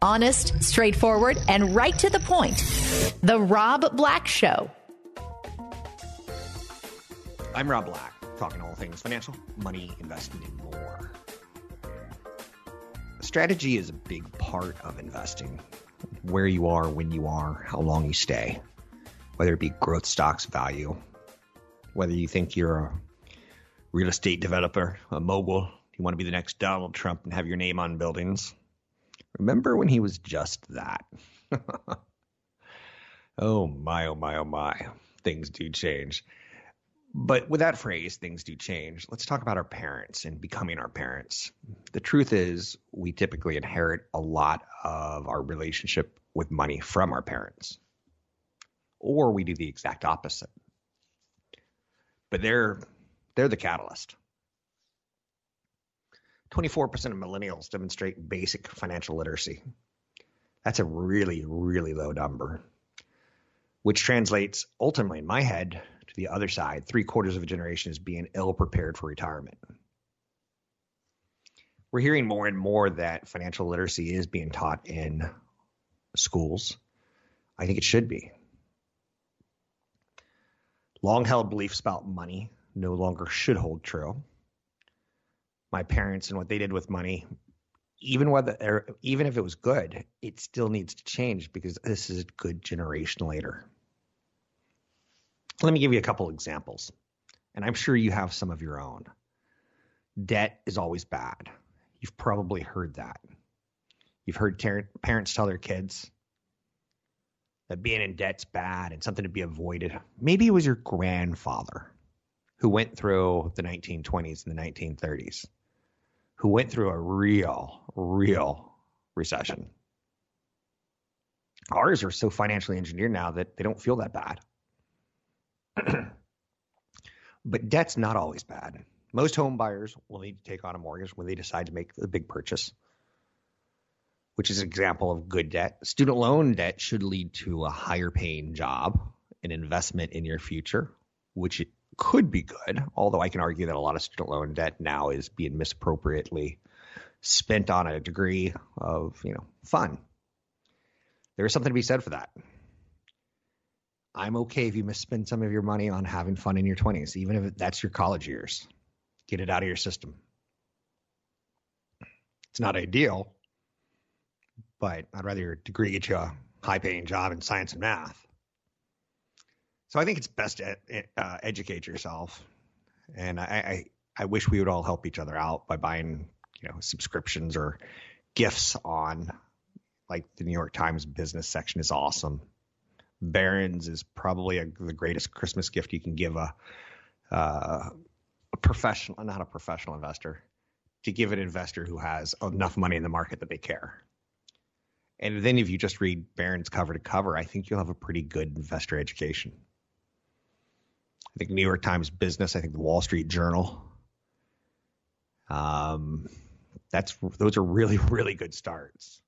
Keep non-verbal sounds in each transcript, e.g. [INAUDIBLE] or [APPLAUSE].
Honest, straightforward, and right to the point. The Rob Black Show. I'm Rob Black, talking all things financial, money, investing, and more. Strategy is a big part of investing. Where you are, when you are, how long you stay, whether it be growth stocks, value, whether you think you're a real estate developer, a mogul, you want to be the next Donald Trump and have your name on buildings. Remember when he was just that? [LAUGHS] oh my, oh my, oh my. Things do change. But with that phrase, things do change. Let's talk about our parents and becoming our parents. The truth is, we typically inherit a lot of our relationship with money from our parents, or we do the exact opposite. But they're they're the catalyst. 24% of millennials demonstrate basic financial literacy. That's a really, really low number, which translates ultimately in my head to the other side. Three quarters of a generation is being ill prepared for retirement. We're hearing more and more that financial literacy is being taught in schools. I think it should be. Long held beliefs about money no longer should hold true my parents and what they did with money, even whether even if it was good, it still needs to change because this is a good generation later. Let me give you a couple examples, and I'm sure you have some of your own. Debt is always bad. You've probably heard that. You've heard ter- parents tell their kids that being in debt's bad and something to be avoided. Maybe it was your grandfather who went through the 1920s and the 1930s who went through a real, real recession. Ours are so financially engineered now that they don't feel that bad. [CLEARS THROAT] but debt's not always bad. Most home buyers will need to take on a mortgage when they decide to make the big purchase, which is an example of good debt. Student loan debt should lead to a higher paying job, an investment in your future, which could be good, although I can argue that a lot of student loan debt now is being misappropriately spent on a degree of, you know, fun. There is something to be said for that. I'm okay if you misspend some of your money on having fun in your 20s, even if that's your college years. Get it out of your system. It's not ideal, but I'd rather your degree get you a high paying job in science and math so I think it's best to uh, educate yourself, and I, I I wish we would all help each other out by buying you know subscriptions or gifts on like the New York Times business section is awesome. Barron's is probably a, the greatest Christmas gift you can give a uh, a professional, not a professional investor, to give an investor who has enough money in the market that they care. And then if you just read Barron's cover to cover, I think you'll have a pretty good investor education. I think New York Times Business. I think the Wall Street Journal. Um, that's those are really [LAUGHS] really good starts.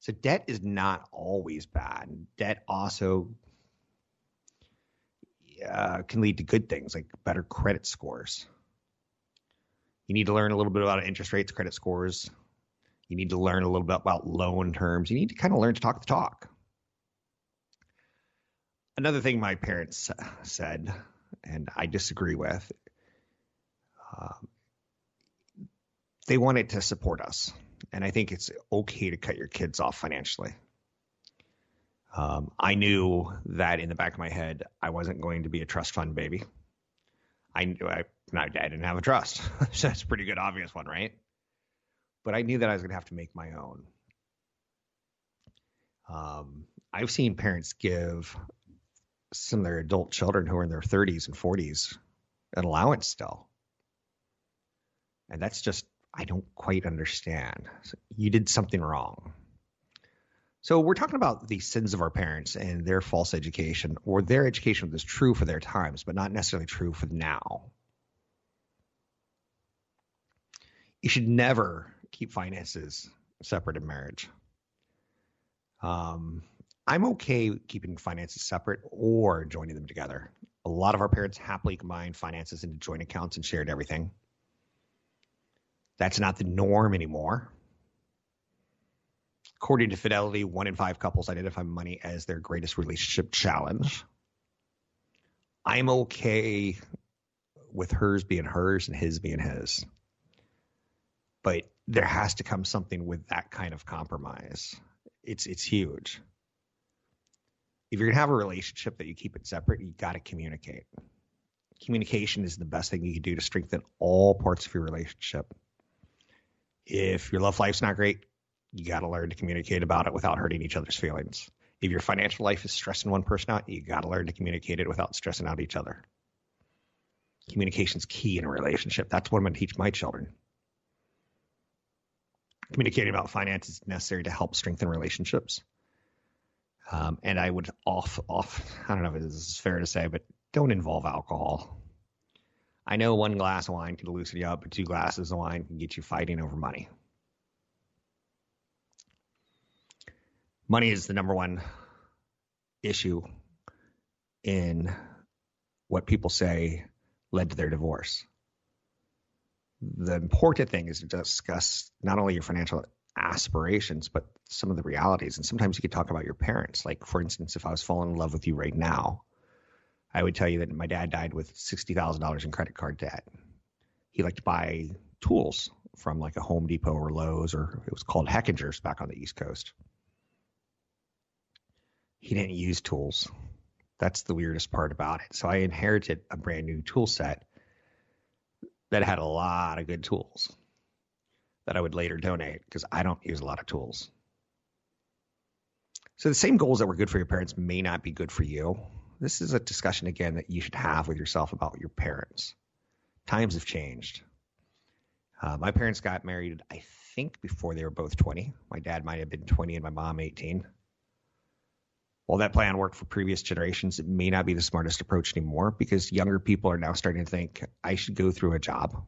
So debt is not always bad. Debt also uh, can lead to good things like better credit scores. You need to learn a little bit about interest rates, credit scores. You need to learn a little bit about loan terms. You need to kind of learn to talk the talk. Another thing my parents said and I disagree with. Um, they wanted to support us, and I think it's okay to cut your kids off financially. Um, I knew that in the back of my head, I wasn't going to be a trust fund baby. I knew I, I didn't have a trust, [LAUGHS] so that's a pretty good obvious one, right? But I knew that I was going to have to make my own. Um, I've seen parents give some of their adult children who are in their 30s and 40s an allowance still. And that's just I don't quite understand. You did something wrong. So we're talking about the sins of our parents and their false education, or their education was true for their times, but not necessarily true for now. You should never keep finances separate in marriage. Um, I'm okay keeping finances separate or joining them together. A lot of our parents happily combined finances into joint accounts and shared everything. That's not the norm anymore. According to Fidelity, one in five couples identify money as their greatest relationship challenge. I'm okay with hers being hers and his being his. But there has to come something with that kind of compromise. It's it's huge. If you're gonna have a relationship that you keep it separate, you got to communicate. Communication is the best thing you can do to strengthen all parts of your relationship. If your love life's not great, you got to learn to communicate about it without hurting each other's feelings. If your financial life is stressing one person out, you got to learn to communicate it without stressing out each other. Communication's key in a relationship. That's what I'm going to teach my children. Communicating about finance is necessary to help strengthen relationships. Um, and I would off off. [LAUGHS] I don't know if is fair to say, but don't involve alcohol. I know one glass of wine can loosen you up, but two glasses of wine can get you fighting over money. Money is the number one issue in what people say led to their divorce. The important thing is to discuss not only your financial aspirations, but some of the realities. And sometimes you could talk about your parents. Like, for instance, if I was falling in love with you right now, I would tell you that my dad died with $60,000 in credit card debt. He liked to buy tools from like a Home Depot or Lowe's, or it was called Hechinger's back on the East Coast. He didn't use tools. That's the weirdest part about it. So I inherited a brand new tool set that had a lot of good tools that I would later donate because I don't use a lot of tools. So the same goals that were good for your parents may not be good for you. This is a discussion again that you should have with yourself about your parents. Times have changed. Uh, my parents got married, I think, before they were both 20. My dad might have been 20 and my mom 18. While that plan worked for previous generations, it may not be the smartest approach anymore because younger people are now starting to think I should go through a job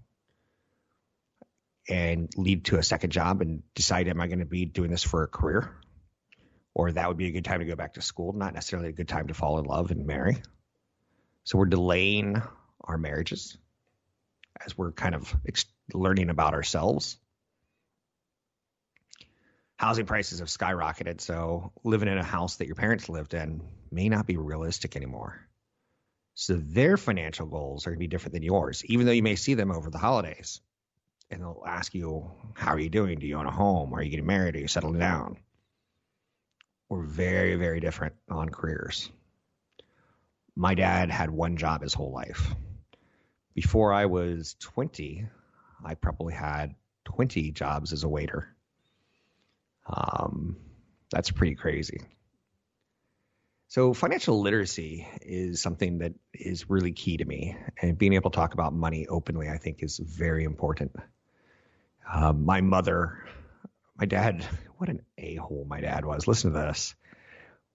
and lead to a second job and decide am I going to be doing this for a career? Or that would be a good time to go back to school, not necessarily a good time to fall in love and marry. So we're delaying our marriages as we're kind of ex- learning about ourselves housing prices have skyrocketed. So living in a house that your parents lived in may not be realistic anymore. So their financial goals are going to be different than yours, even though you may see them over the holidays. And they'll ask you, How are you doing? Do you own a home? Are you getting married? Are you settling down? We're very, very different on careers. My dad had one job his whole life. Before I was 20, I probably had 20 jobs as a waiter um, that's pretty crazy. So, financial literacy is something that is really key to me. And being able to talk about money openly, I think, is very important. Uh, my mother, my dad, what an a hole my dad was. Listen to this.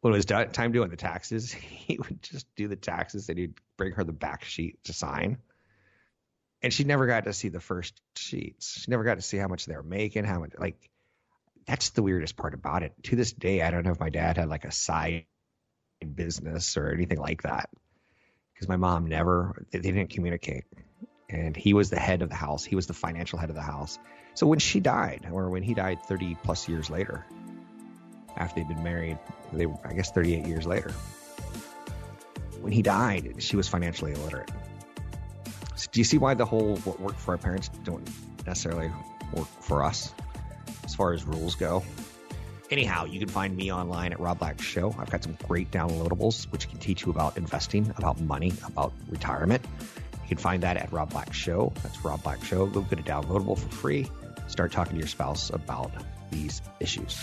When it was time doing the taxes, [LAUGHS] he would just do the taxes and he'd bring her the back sheet to sign. And she never got to see the first sheets. She never got to see how much they were making, how much, like, that's the weirdest part about it. To this day, I don't know if my dad had like a side business or anything like that because my mom never, they didn't communicate. And he was the head of the house, he was the financial head of the house. So when she died, or when he died 30 plus years later, after they'd been married, they I guess 38 years later. When he died, she was financially illiterate. So do you see why the whole what worked for our parents don't necessarily work for us? as far as rules go. Anyhow, you can find me online at Rob Black Show. I've got some great downloadables which can teach you about investing, about money, about retirement. You can find that at Rob Black Show. That's Rob Black Show. Go get a downloadable for free. Start talking to your spouse about these issues.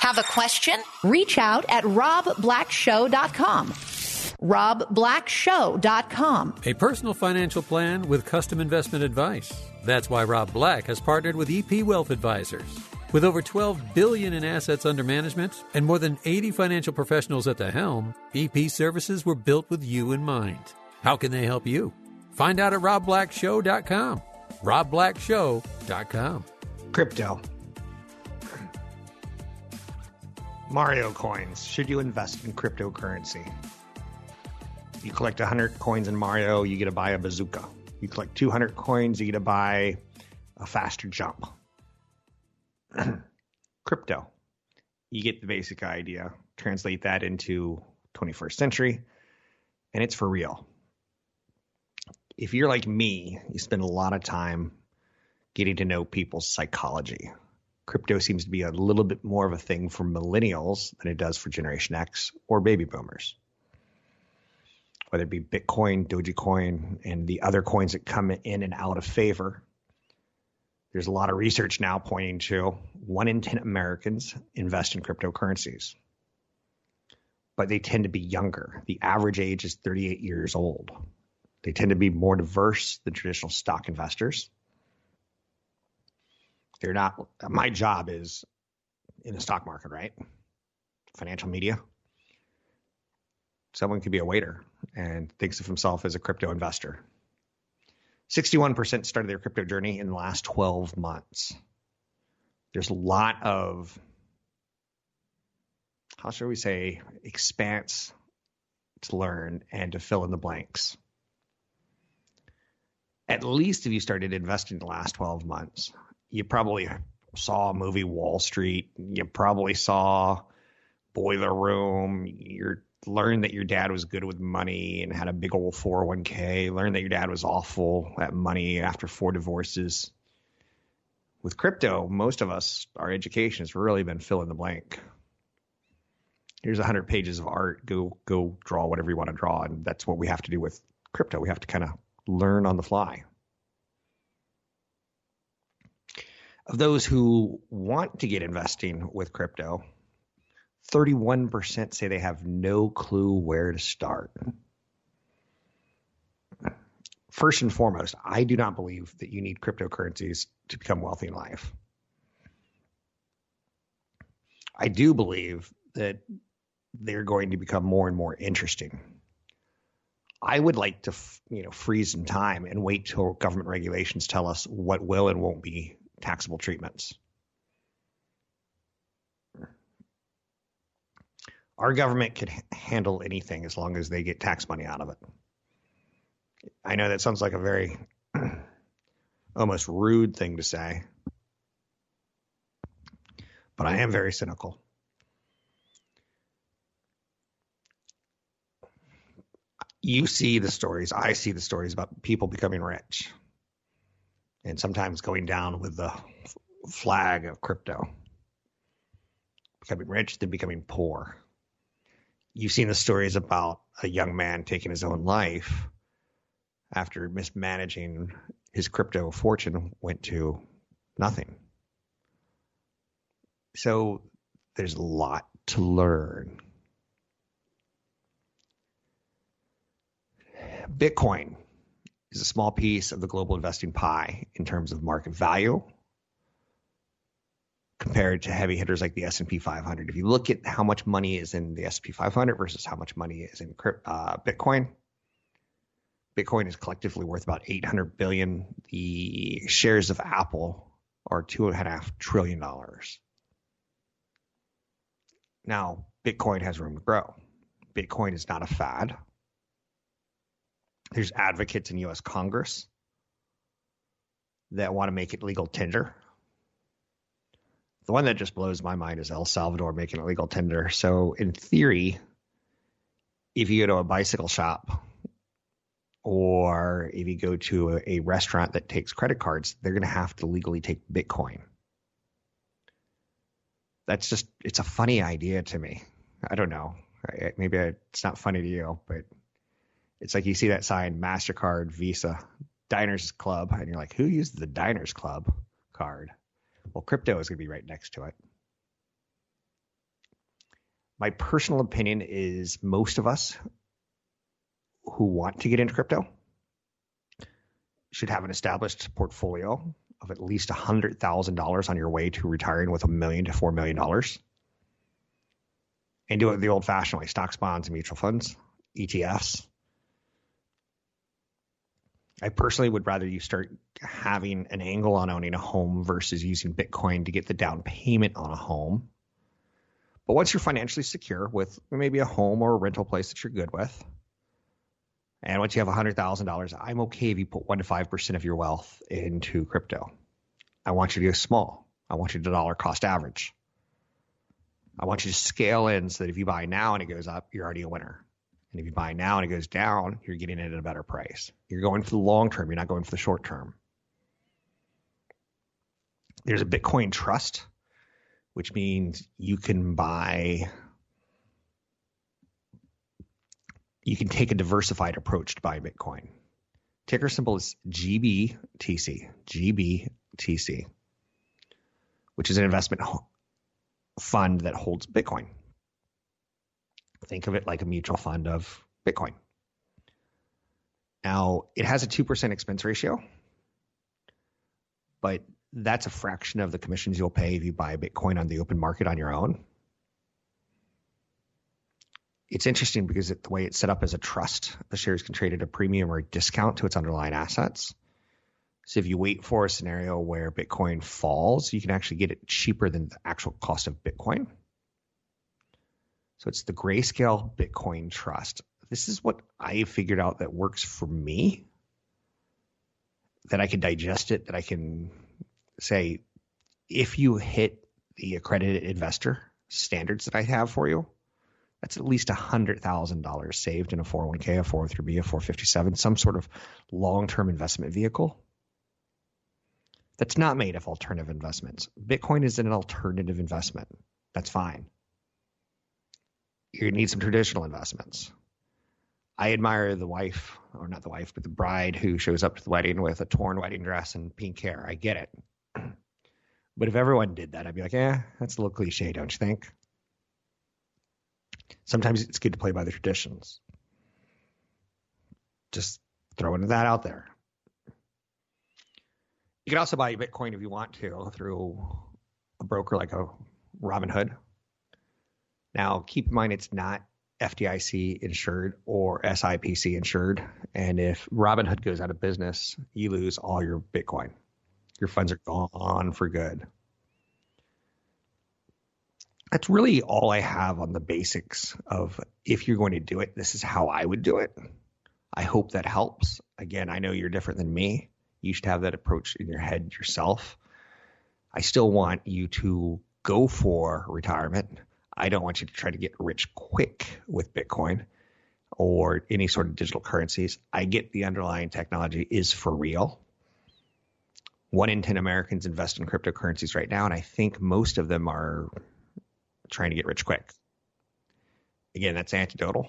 Have a question? Reach out at robblackshow.com. robblackshow.com. A personal financial plan with custom investment advice. That's why Rob Black has partnered with EP Wealth Advisors. With over 12 billion in assets under management and more than 80 financial professionals at the helm, EP services were built with you in mind. How can they help you? Find out at robblackshow.com. robblackshow.com. Crypto. Mario coins. Should you invest in cryptocurrency? You collect 100 coins in Mario, you get to buy a bazooka. You collect 200 coins, you get to buy a faster jump. [CLEARS THROAT] Crypto. You get the basic idea. Translate that into 21st century, and it's for real. If you're like me, you spend a lot of time getting to know people's psychology. Crypto seems to be a little bit more of a thing for millennials than it does for Generation X or baby boomers whether it be Bitcoin, Dogecoin, and the other coins that come in and out of favor. There's a lot of research now pointing to one in 10 Americans invest in cryptocurrencies, but they tend to be younger. The average age is 38 years old. They tend to be more diverse than traditional stock investors. They're not, my job is in the stock market, right? Financial media someone could be a waiter and thinks of himself as a crypto investor. 61% started their crypto journey in the last 12 months. There's a lot of, how shall we say, expanse to learn and to fill in the blanks. At least if you started investing in the last 12 months, you probably saw a movie Wall Street, you probably saw Boiler Room, you learned that your dad was good with money and had a big old 401k, learned that your dad was awful at money after four divorces. With crypto, most of us, our education has really been fill in the blank. Here's 100 pages of art. Go go draw whatever you want to draw, and that's what we have to do with crypto. We have to kind of learn on the fly. Of those who want to get investing with crypto, 31% say they have no clue where to start. First and foremost, I do not believe that you need cryptocurrencies to become wealthy in life. I do believe that they're going to become more and more interesting. I would like to, you know, freeze in time and wait till government regulations tell us what will and won't be taxable treatments. our government could handle anything as long as they get tax money out of it. I know that sounds like a very [CLEARS THROAT] almost rude thing to say, but I am very cynical. You see the stories, I see the stories about people becoming rich and sometimes going down with the flag of crypto. Becoming rich, then becoming poor you've seen the stories about a young man taking his own life after mismanaging his crypto fortune went to nothing. So there's a lot to learn. Bitcoin is a small piece of the global investing pie in terms of market value compared to heavy hitters like the S&P 500. If you look at how much money is in the S&P 500 versus how much money is in uh, Bitcoin, Bitcoin is collectively worth about 800 billion. The shares of Apple are two and a half trillion dollars. Now, Bitcoin has room to grow. Bitcoin is not a fad. There's advocates in U.S. Congress that want to make it legal tender the one that just blows my mind is El Salvador making it legal tender. So in theory, if you go to a bicycle shop or if you go to a, a restaurant that takes credit cards, they're going to have to legally take Bitcoin. That's just, it's a funny idea to me. I don't know. Maybe it's not funny to you, but it's like you see that sign MasterCard, Visa, Diners Club, and you're like, who uses the Diners Club card? Well, crypto is going to be right next to it. My personal opinion is most of us who want to get into crypto should have an established portfolio of at least $100,000 on your way to retiring with a million to $4 million. And do it the old fashioned way stocks, bonds, mutual funds, ETFs. I personally would rather you start having an angle on owning a home versus using Bitcoin to get the down payment on a home. But once you're financially secure with maybe a home or a rental place that you're good with, and once you have $100,000, I'm okay if you put 1 to 5% of your wealth into crypto. I want you to go small. I want you to dollar cost average. I want you to scale in so that if you buy now and it goes up, you're already a winner. And if you buy now and it goes down, you're getting it at a better price. You're going for the long term, you're not going for the short term. There's a Bitcoin trust, which means you can buy you can take a diversified approach to buy Bitcoin. Ticker symbol is GBTC, GBTC, which is an investment fund that holds Bitcoin. Think of it like a mutual fund of Bitcoin. Now, it has a 2% expense ratio, but that's a fraction of the commissions you'll pay if you buy Bitcoin on the open market on your own it's interesting because it, the way it's set up as a trust, the shares can trade at a premium or a discount to its underlying assets. So if you wait for a scenario where Bitcoin falls, you can actually get it cheaper than the actual cost of Bitcoin. So it's the Grayscale Bitcoin Trust. This is what I figured out that works for me. That I can digest it, that I can say, if you hit the accredited investor standards that I have for you, that's at least $100,000 saved in a 401k, a 403b, a 457, some sort of long term investment vehicle that's not made of alternative investments. Bitcoin is an alternative investment. That's fine. You need some traditional investments. I admire the wife, or not the wife, but the bride who shows up to the wedding with a torn wedding dress and pink hair. I get it. [CLEARS THROAT] But if everyone did that, I'd be like, yeah, that's a little cliche, don't you think? Sometimes it's good to play by the traditions. Just throwing that out there. You can also buy Bitcoin if you want to through a broker like a Robinhood. Now, keep in mind it's not FDIC insured or SIPC insured. And if Robinhood goes out of business, you lose all your Bitcoin. Your funds are gone for good that's really all I have on the basics of if you're going to do it, this is how I would do it. I hope that helps. Again, I know you're different than me. You should have that approach in your head yourself. I still want you to go for retirement. I don't want you to try to get rich quick with Bitcoin or any sort of digital currencies. I get the underlying technology is for real. One in 10 Americans invest in cryptocurrencies right now, and I think most of them are trying to get rich quick. Again, that's anecdotal.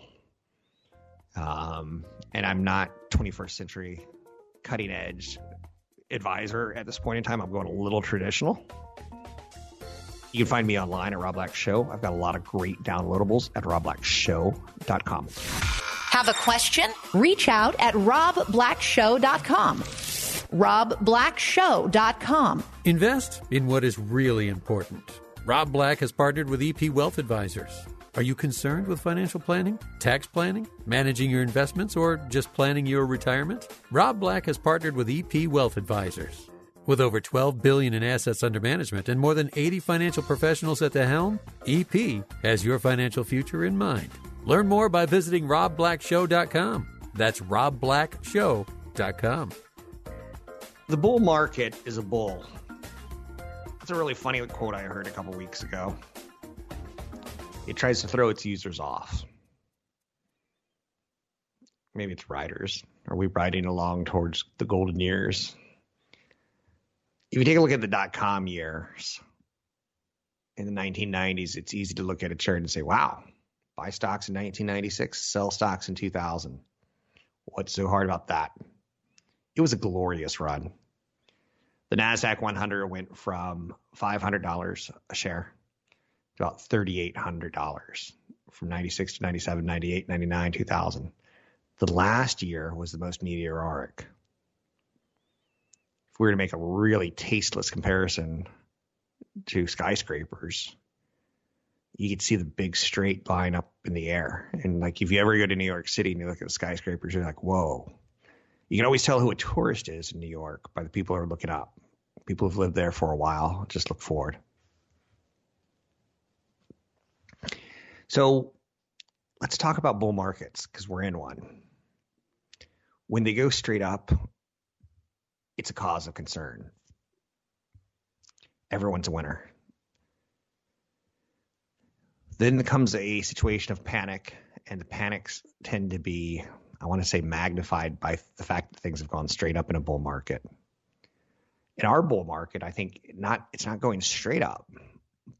Um, and I'm not 21st century cutting edge advisor at this point in time. I'm going a little traditional. You can find me online at Rob Black Show. I've got a lot of great downloadables at robblackshow.com. Have a question? Reach out at robblackshow.com. robblackshow.com. Invest in what is really important Rob Black has partnered with EP Wealth Advisors. Are you concerned with financial planning, tax planning, managing your investments, or just planning your retirement? Rob Black has partnered with EP Wealth Advisors. With over 12 billion in assets under management and more than 80 financial professionals at the helm, EP has your financial future in mind. Learn more by visiting robblackshow.com. That's robblackshow.com. The bull market is a bull That's a really funny quote I heard a couple weeks ago. It tries to throw its users off. Maybe it's riders. Are we riding along towards the golden years? If you take a look at the dot com years in the 1990s, it's easy to look at a chart and say, wow, buy stocks in 1996, sell stocks in 2000. What's so hard about that? It was a glorious run the Nasdaq 100 went from $500 a share to about $3,800 from 96 to 97, 98, 99, 2000. The last year was the most meteoric. We were to make a really tasteless comparison to skyscrapers, you could see the big straight line up in the air. And like if you ever go to New York City and you look at the skyscrapers, you're like, whoa. You can always tell who a tourist is in New York by the people who are looking up. People who've lived there for a while just look forward. So let's talk about bull markets because we're in one. When they go straight up, it's a cause of concern. Everyone's a winner. Then comes a situation of panic, and the panics tend to be, I want to say, magnified by the fact that things have gone straight up in a bull market. In our bull market, I think not it's not going straight up,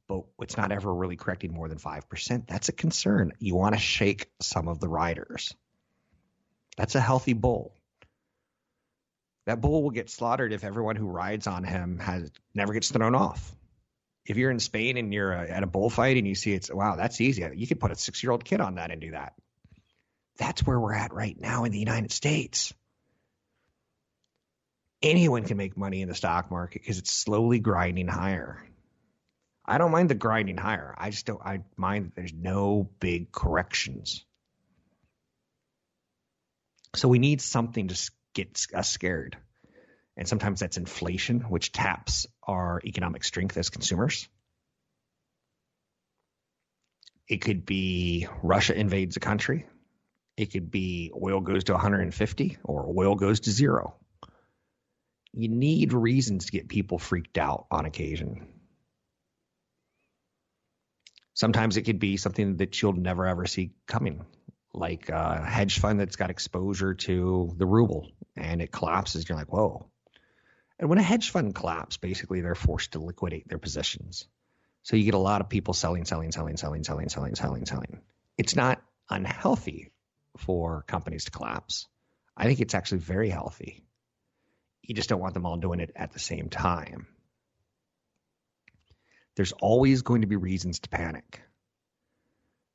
but it's not ever really correcting more than 5%. That's a concern. You want to shake some of the riders. That's a healthy bull. That bull will get slaughtered if everyone who rides on him has never gets thrown off if you're in Spain and you're uh, at a bullfight and you see it's wow, that's easy. You could put a six year old kid on that and do that. That's where we're at right now in the United States. Anyone can make money in the stock market because it's slowly grinding higher. I don't mind the grinding higher. I just don't. I mind that there's no big corrections. So we need something to get us scared. And sometimes that's inflation, which taps our economic strength as consumers. It could be Russia invades a country. It could be oil goes to 150 or oil goes to zero. You need reasons to get people freaked out on occasion. Sometimes it could be something that you'll never ever see coming, like a hedge fund that's got exposure to the ruble and it collapses. You're like, whoa, and when a hedge fund collapses, basically they're forced to liquidate their positions. So you get a lot of people selling, selling, selling, selling, selling, selling, selling, selling. It's not unhealthy for companies to collapse. I think it's actually very healthy. You just don't want them all doing it at the same time. There's always going to be reasons to panic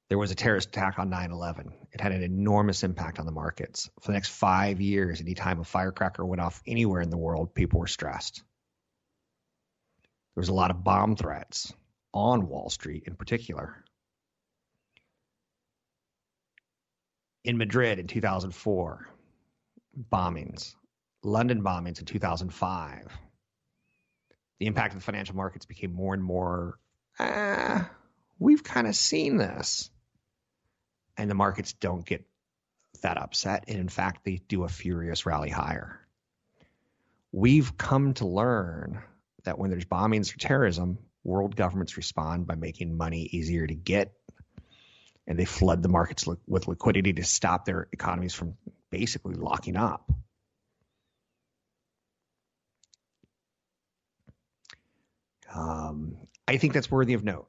there was a terrorist attack on 9-11 it had an enormous impact on the markets. For the next five years anytime a firecracker went off anywhere in the world people were stressed. There was a lot of bomb threats on wall street in particular. In madrid in 2004 bombings london bombings in 2005 the impact of the financial markets became more and more uh, we've kind of seen this and the markets don't get that upset. And in fact, they do a furious rally higher. We've come to learn that when there's bombings or terrorism, world governments respond by making money easier to get. And they flood the markets with liquidity to stop their economies from basically locking up. Um, I think that's worthy of note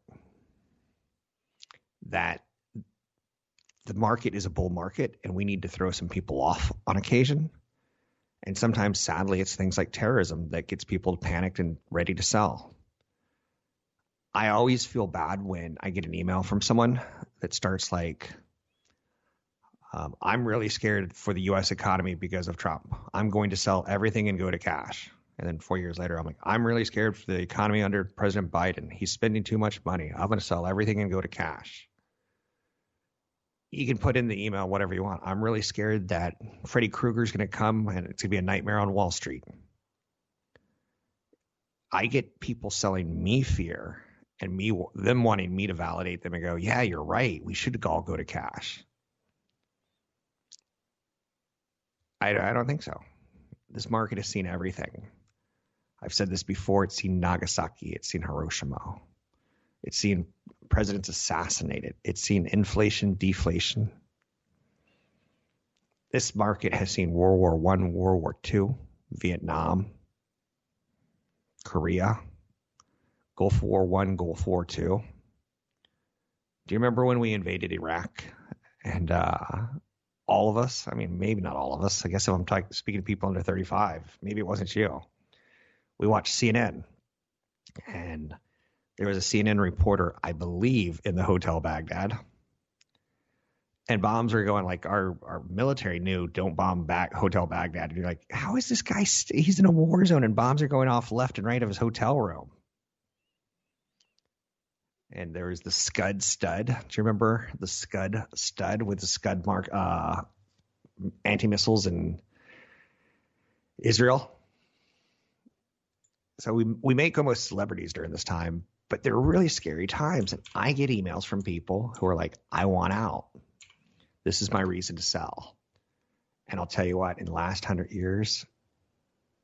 that the market is a bull market and we need to throw some people off on occasion. And sometimes, sadly, it's things like terrorism that gets people panicked and ready to sell. I always feel bad when I get an email from someone that starts like, um, I'm really scared for the US economy because of Trump. I'm going to sell everything and go to cash. And then four years later, I'm like, I'm really scared for the economy under President Biden. He's spending too much money. I'm going to sell everything and go to cash you can put in the email whatever you want. I'm really scared that Freddy Krueger's going to come and it's going to be a nightmare on Wall Street. I get people selling me fear and me them wanting me to validate them and go, "Yeah, you're right. We should all go to cash." I, I don't think so. This market has seen everything. I've said this before. It's seen Nagasaki. It's seen Hiroshima. It's seen presidents assassinated. It's seen inflation, deflation. This market has seen World War One, World War Two, Vietnam, Korea, Gulf War One, Gulf War Two. Do you remember when we invaded Iraq? And uh, all of us, I mean, maybe not all of us. I guess if I'm speaking to people under 35, maybe it wasn't you. We watched CNN, and there was a CNN reporter, I believe, in the Hotel Baghdad. and bombs were going like our our military knew don't bomb back hotel Baghdad. And you're like, how is this guy? St- he's in a war zone and bombs are going off left and right of his hotel room. And there was the Scud Stud. Do you remember the Scud Stud with the Scud mark uh, anti missiles in Israel? So we we make almost celebrities during this time, but they're really scary times. And I get emails from people who are like, I want out. This is my reason to sell. And I'll tell you what, in the last hundred years,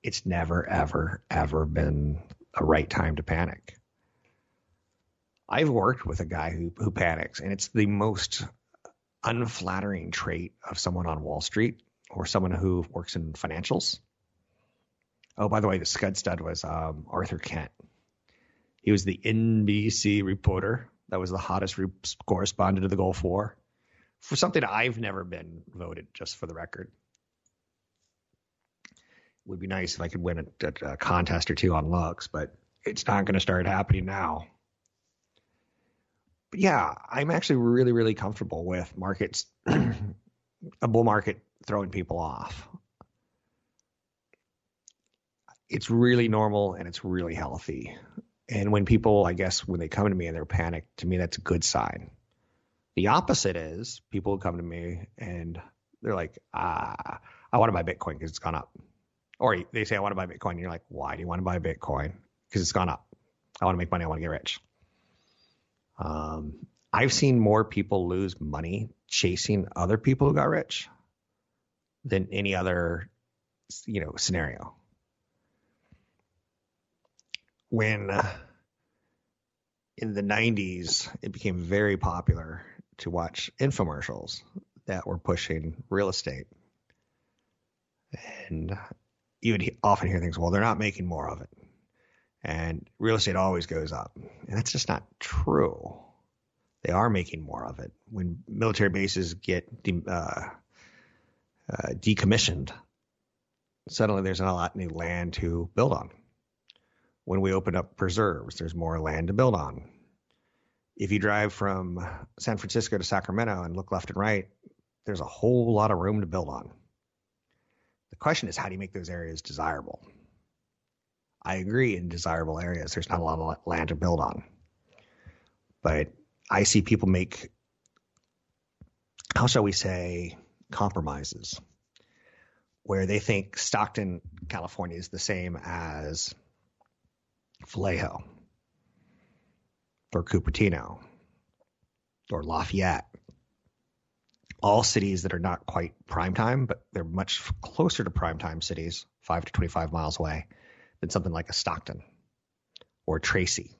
it's never, ever, ever been a right time to panic. I've worked with a guy who, who panics, and it's the most unflattering trait of someone on Wall Street or someone who works in financials. Oh, by the way, the Scud Stud was um, Arthur Kent. He was the NBC reporter that was the hottest re- correspondent of the Gulf War for something I've never been voted, just for the record. It would be nice if I could win a, a, a contest or two on Lux, but it's not going to start happening now. But yeah, I'm actually really, really comfortable with markets, [CLEARS THROAT] a bull market throwing people off. It's really normal and it's really healthy. And when people, I guess, when they come to me and they're panicked, to me, that's a good sign the opposite is people come to me and they're like, ah, I want to buy Bitcoin because it's gone up. Or they say, I want to buy Bitcoin. And you're like, why do you want to buy Bitcoin? Because it's gone up. I want to make money. I want to get rich. Um, I've seen more people lose money chasing other people who got rich than any other, you know, scenario. When in the 90s, it became very popular to watch infomercials that were pushing real estate. And you would often hear things, well, they're not making more of it. And real estate always goes up. And that's just not true. They are making more of it. When military bases get de- uh, uh, decommissioned, suddenly there's not a lot of new land to build on. When we open up preserves, there's more land to build on if you drive from San Francisco to Sacramento and look left and right, there's a whole lot of room to build on. The question is, how do you make those areas desirable? I agree in desirable areas, there's not a lot of land to build on. But I see people make, how shall we say, compromises where they think Stockton, California is the same as Vallejo or Cupertino or Lafayette. All cities that are not quite prime time, but they're much closer to prime time cities, five to 25 miles away, than something like a Stockton or Tracy.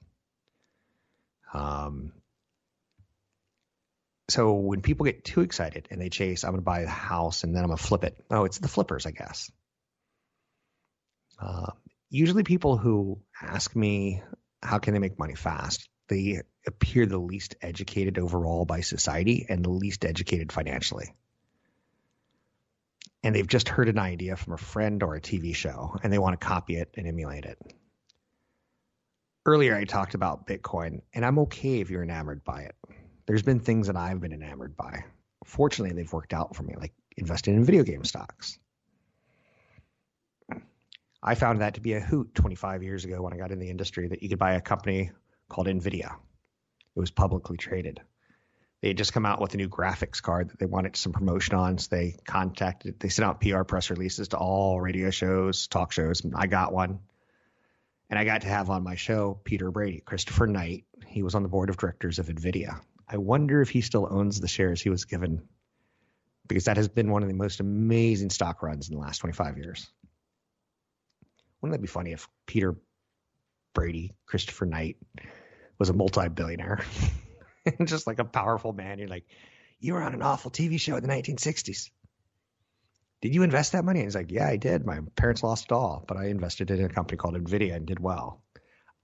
Um, so when people get too excited and they chase, I'm going to buy a house and then I'm going to flip it. Oh, it's the flippers, I guess. Uh, usually people who ask me how can they make money fast they appear the least educated overall by society and the least educated financially. And they've just heard an idea from a friend or a TV show and they want to copy it and emulate it. Earlier, I talked about Bitcoin, and I'm okay if you're enamored by it. There's been things that I've been enamored by. Fortunately, they've worked out for me, like investing in video game stocks. I found that to be a hoot 25 years ago when I got in the industry that you could buy a company called NVIDIA. It was publicly traded. They had just come out with a new graphics card that they wanted some promotion on. So they contacted, they sent out PR press releases to all radio shows, talk shows. I got one. And I got to have on my show Peter Brady, Christopher Knight. He was on the board of directors of NVIDIA. I wonder if he still owns the shares he was given because that has been one of the most amazing stock runs in the last 25 years. Wouldn't that be funny if Peter Brady, Christopher Knight, was a multi-billionaire [LAUGHS] and just like a powerful man. You're like, you were on an awful TV show in the 1960s. Did you invest that money? And he's like, yeah, I did. My parents lost it all, but I invested it in a company called Nvidia and did well.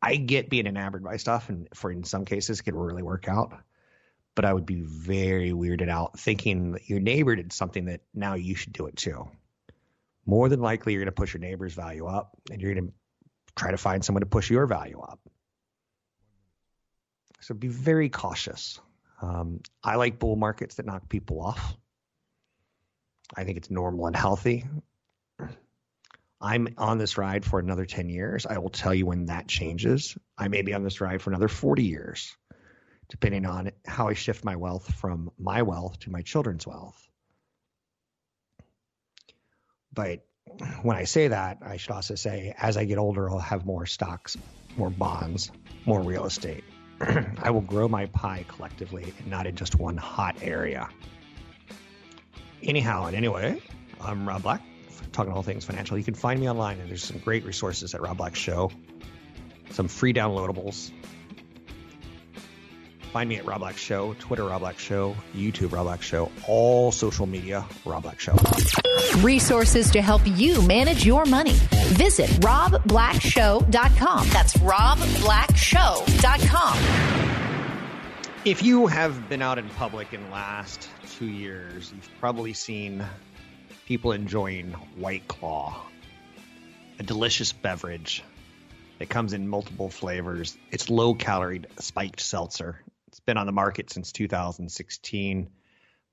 I get being enamored by stuff, and for in some cases, it could really work out. But I would be very weirded out thinking that your neighbor did something that now you should do it too. More than likely, you're going to push your neighbor's value up, and you're going to try to find someone to push your value up. So be very cautious Um, I like bull markets that knock people off. I think it's normal and healthy. I'm on this ride for another 10 years. I will tell you when that changes. I may be on this ride for another 40 years, depending on how I shift my wealth from my wealth to my children's wealth. But when I say that, I should also say as I get older, I'll have more stocks, more bonds, more real estate. [CLEARS THROAT] I will grow my pie collectively and not in just one hot area. Anyhow, and anyway, I'm Rob Black, talking all things financial. You can find me online, and there's some great resources at Rob Black Show, some free downloadables. Find me at Rob Black Show, Twitter Rob Black Show, YouTube Rob Black Show, all social media Rob Black Show. Resources to help you manage your money. Visit robblackshow.com. That's robblackshow.com. If you have been out in public in the last two years, you've probably seen people enjoying White Claw, a delicious beverage that comes in multiple flavors. It's low calorie spiked seltzer. It's been on the market since 2016,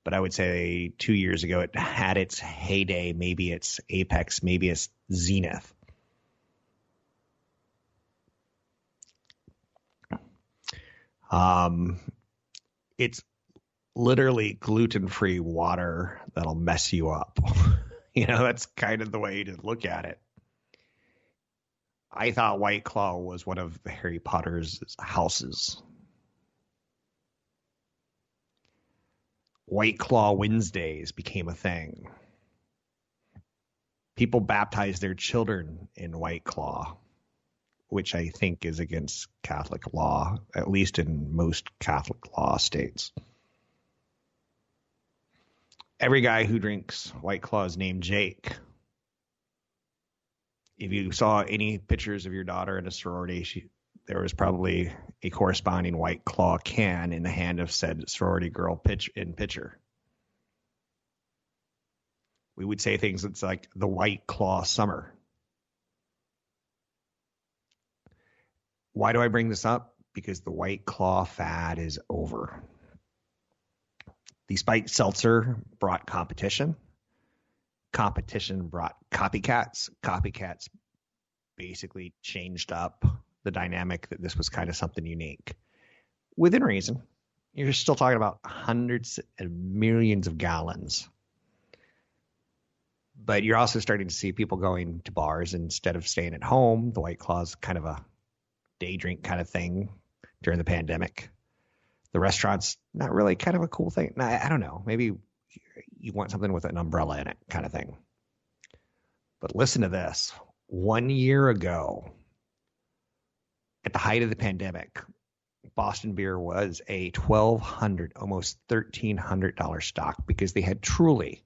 but I would say two years ago it had its heyday. Maybe it's apex, maybe it's zenith. Um, it's literally gluten free water that'll mess you up. [LAUGHS] you know, that's kind of the way to look at it. I thought White Claw was one of Harry Potter's houses. White Claw Wednesdays became a thing. People baptized their children in White Claw, which I think is against Catholic law, at least in most Catholic law states. Every guy who drinks White Claw is named Jake. If you saw any pictures of your daughter in a sorority, she, there was probably a corresponding White Claw can in the hand of said sorority girl pitch in pitcher. We would say things that's like the White Claw summer. Why do I bring this up? Because the White Claw fad is over. The spiked seltzer brought competition. Competition brought copycats. Copycats basically changed up the dynamic that this was kind of something unique. Within reason, you're still talking about hundreds and millions of gallons. But you're also starting to see people going to bars instead of staying at home. The White Claw's kind of a day drink kind of thing during the pandemic the restaurant's not really kind of a cool thing. I, I don't know. Maybe you want something with an umbrella in it, kind of thing. But listen to this. One year ago, at the height of the pandemic, Boston Beer was a twelve hundred, almost thirteen hundred dollar stock because they had truly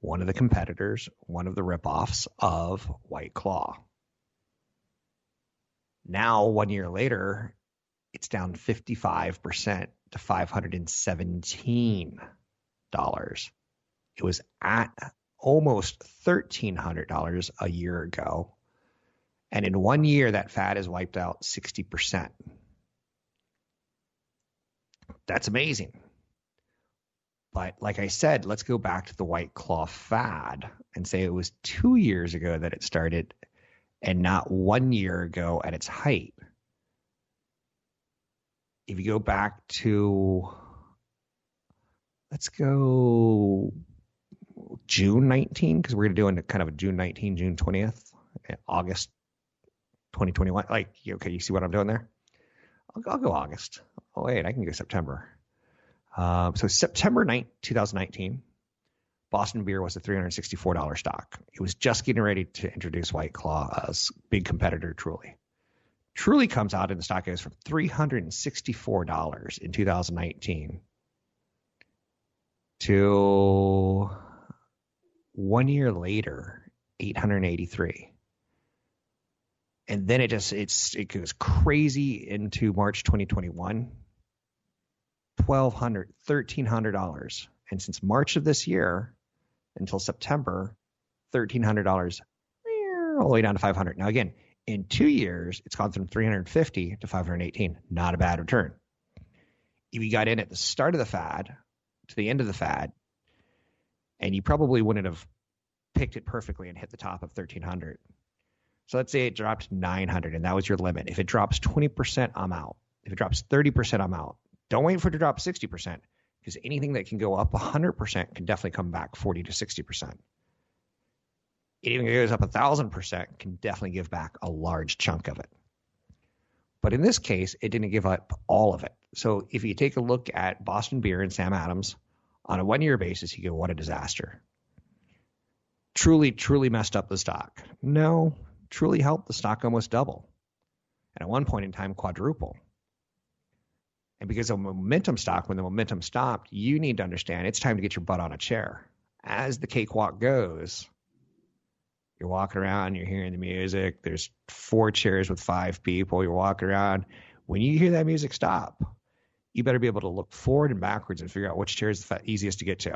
one of the competitors, one of the ripoffs of White Claw. Now, one year later, it's down 55% to $517. It was at almost $1,300 a year ago. And in one year, that fat has wiped out 60%. That's amazing. But like I said, let's go back to the White Claw fad and say it was two years ago that it started and not one year ago at its height if you go back to let's go June 19 because we're going to do a kind of a June 19, June 20th, August 2021. Like, okay, you see what I'm doing there? I'll, I'll go August. Oh wait, I can go September. Um, so September 9, 2019, Boston Beer was a $364 stock. It was just getting ready to introduce White Claw as big competitor, truly. Truly comes out in the stock goes from $364 in 2019 to one year later, 883. And then it just it's it goes crazy into March 2021. $1,200, $1,300. And since March of this year until September, $1,300 all the way down to 500. Now, again, in two years, it's gone from 350 to 518. Not a bad return. if you got in at the start of the fad to the end of the fad, and you probably wouldn't have picked it perfectly and hit the top of 1300. So let's say it dropped 900 and that was your limit. If it drops 20%, I'm out. If it drops 30%, I'm out. Don't wait for it to drop 60% because anything that can go up 100% can definitely come back 40 to 60%. It even goes up 1,000% can definitely give back a large chunk of it. But in this case, it didn't give up all of it. So if you take a look at Boston Beer and Sam Adams on a one year basis, you go, what a disaster. Truly, truly messed up the stock. No, truly helped the stock almost double. And at one point in time, quadruple. And because of momentum stock, when the momentum stopped, you need to understand it's time to get your butt on a chair. As the cakewalk goes, you're walking around, you're hearing the music. There's four chairs with five people. You're walking around. When you hear that music stop, you better be able to look forward and backwards and figure out which chair is the easiest to get to.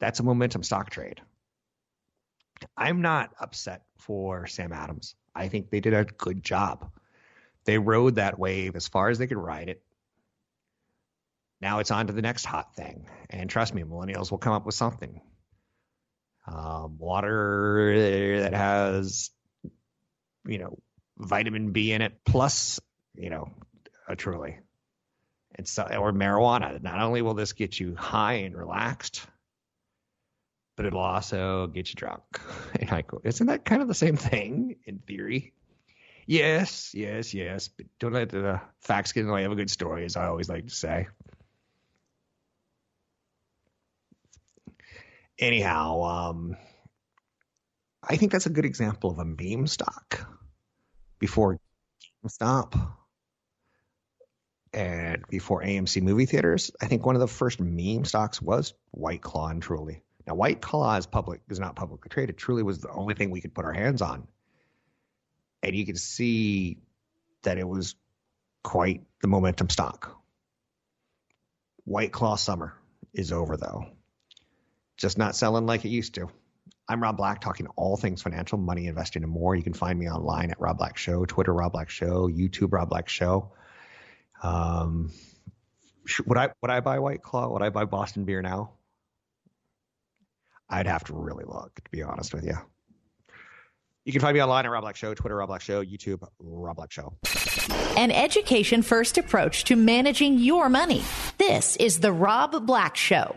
That's a momentum stock trade. I'm not upset for Sam Adams. I think they did a good job. They rode that wave as far as they could ride it. Now it's on to the next hot thing. And trust me, millennials will come up with something. Um, water that has, you know, vitamin B in it, plus, you know, truly. And so, or marijuana. Not only will this get you high and relaxed, but it'll also get you drunk. [LAUGHS] And I go, isn't that kind of the same thing in theory? Yes, yes, yes. But don't let the facts get in the way of a good story, as I always like to say. Anyhow, um, I think that's a good example of a meme stock before GameStop and before AMC movie theaters. I think one of the first meme stocks was White Claw and Truly. Now, White Claw is public is not publicly traded. Truly was the only thing we could put our hands on, and you can see that it was quite the momentum stock. White Claw summer is over though, just not selling like it used to. I'm Rob Black, talking all things financial, money, investing, and more. You can find me online at Rob Black Show, Twitter Rob Black Show, YouTube Rob Black Show. Um, would I would I buy White Claw? Would I buy Boston beer now? I'd have to really look, to be honest with you. You can find me online at Rob Black Show, Twitter Rob Black Show, YouTube Rob Black Show. An education first approach to managing your money. This is the Rob Black Show.